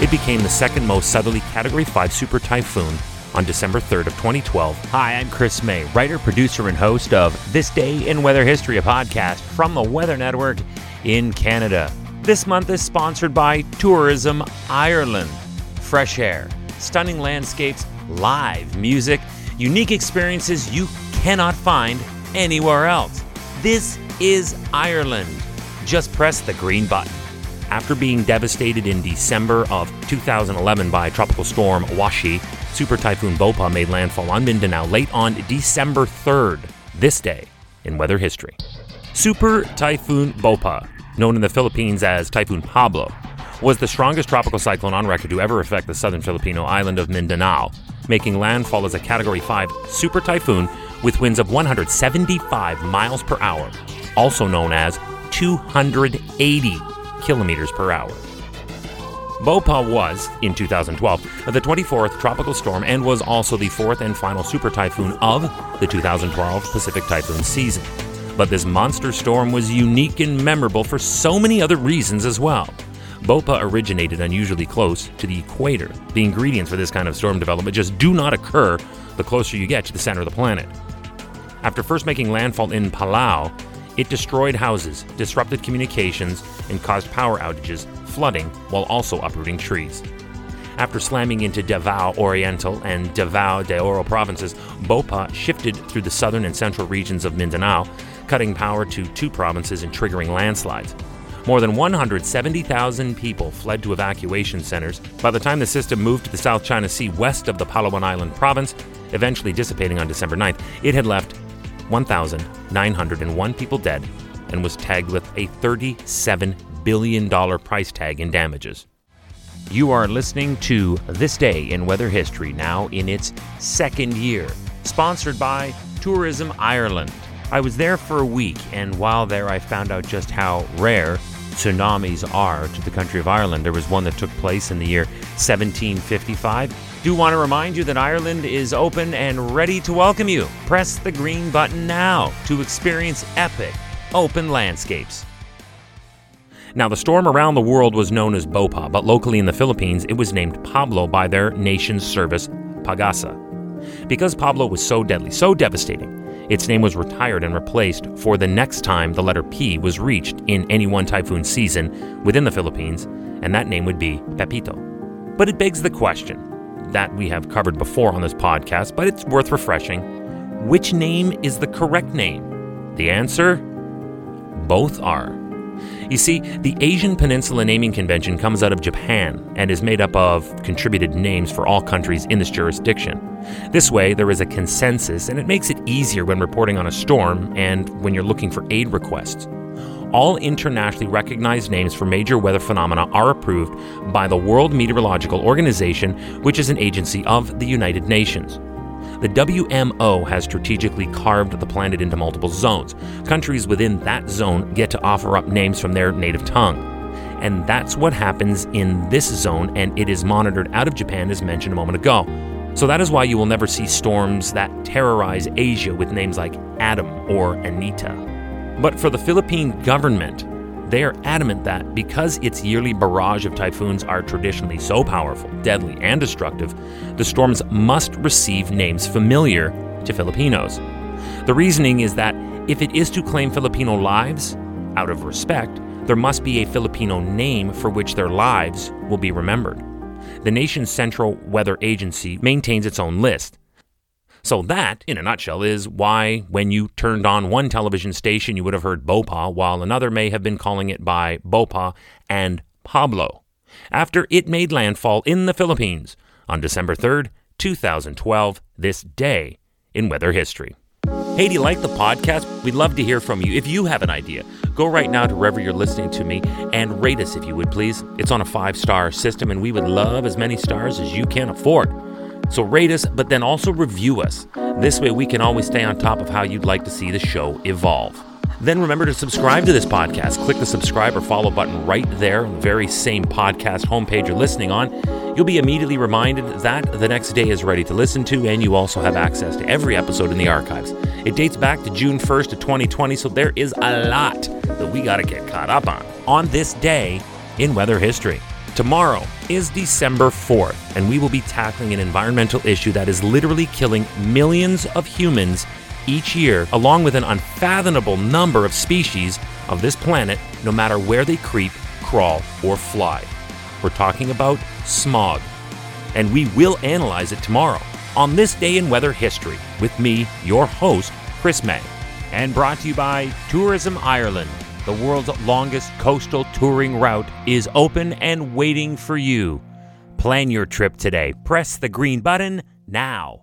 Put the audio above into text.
It became the second most southerly Category 5 super typhoon on December 3rd of 2012. Hi, I'm Chris May, writer, producer, and host of This Day in Weather History, a podcast from the Weather Network in Canada. This month is sponsored by Tourism Ireland. Fresh air, stunning landscapes, live music, unique experiences you cannot find anywhere else. This is Ireland. Just press the green button. After being devastated in December of 2011 by Tropical Storm Washi, Super Typhoon Bopha made landfall on Mindanao late on December 3rd, this day in weather history. Super Typhoon Bopha, known in the Philippines as Typhoon Pablo, was the strongest tropical cyclone on record to ever affect the southern Filipino island of Mindanao, making landfall as a Category 5 super typhoon with winds of 175 miles per hour, also known as 280 kilometers per hour. Bopha was, in 2012, the 24th tropical storm and was also the fourth and final super typhoon of the 2012 Pacific typhoon season. But this monster storm was unique and memorable for so many other reasons as well. Bopha originated unusually close to the equator. The ingredients for this kind of storm development just do not occur the closer you get to the center of the planet. After first making landfall in Palau, it destroyed houses, disrupted communications, and caused power outages, flooding, while also uprooting trees. After slamming into Davao Oriental and Davao de Oro provinces, Bopha shifted through the southern and central regions of Mindanao, cutting power to two provinces and triggering landslides. More than 170,000 people fled to evacuation centers. By the time the system moved to the South China Sea west of the Palawan Island province, eventually dissipating on December 9th, it had left 1,901 people dead and was tagged with a $37 billion price tag in damages. You are listening to This Day in Weather History, now in its second year, sponsored by Tourism Ireland. I was there for a week, and while there, I found out just how rare tsunamis are to the country of Ireland. There was one that took place in the year 1755. Do want to remind you that Ireland is open and ready to welcome you. Press the green button now to experience epic open landscapes. Now, the storm around the world was known as Bopha, but locally in the Philippines, it was named Pablo by their nation's service, Pagasa. Because Pablo was so deadly, so devastating, its name was retired and replaced for the next time the letter P was reached in any one typhoon season within the Philippines, and that name would be Pepito. But it begs the question that we have covered before on this podcast, but it's worth refreshing. Which name is the correct name? The answer? Both are. You see, the Asian Peninsula Naming Convention comes out of Japan and is made up of contributed names for all countries in this jurisdiction. This way, there is a consensus, and it makes it easier when reporting on a storm and when you're looking for aid requests. All internationally recognized names for major weather phenomena are approved by the World Meteorological Organization, which is an agency of the United Nations. The WMO has strategically carved the planet into multiple zones. Countries within that zone get to offer up names from their native tongue. And that's what happens in this zone, and it is monitored out of Japan, as mentioned a moment ago. So that is why you will never see storms that terrorize Asia with names like Adam or Anita. But for the Philippine government, they are adamant that because its yearly barrage of typhoons are traditionally so powerful, deadly, and destructive, the storms must receive names familiar to Filipinos. The reasoning is that if it is to claim Filipino lives, out of respect, there must be a Filipino name for which their lives will be remembered. The nation's central weather agency maintains its own list. So, that, in a nutshell, is why when you turned on one television station, you would have heard Bopha, while another may have been calling it by Bopha and Pablo, after it made landfall in the Philippines on December 3rd, 2012, this day in weather history. Hey, do you like the podcast? We'd love to hear from you. If you have an idea, go right now to wherever you're listening to me and rate us if you would please. It's on a five star system, and we would love as many stars as you can afford. So rate us, but then also review us. This way we can always stay on top of how you'd like to see the show evolve. Then remember to subscribe to this podcast. Click the subscribe or follow button right there very same podcast homepage you're listening on. You'll be immediately reminded that the next day is ready to listen to, and you also have access to every episode in the archives. It dates back to June 1st of 2020, so there is a lot that we got to get caught up on on this day in weather history. Tomorrow is December 4th, and we will be tackling an environmental issue that is literally killing millions of humans each year, along with an unfathomable number of species of this planet, no matter where they creep, crawl, or fly. We're talking about smog. And we will analyze it tomorrow on this day in weather history with me, your host, Chris May. And brought to you by Tourism Ireland. The world's longest coastal touring route is open and waiting for you. Plan your trip today. Press the green button now.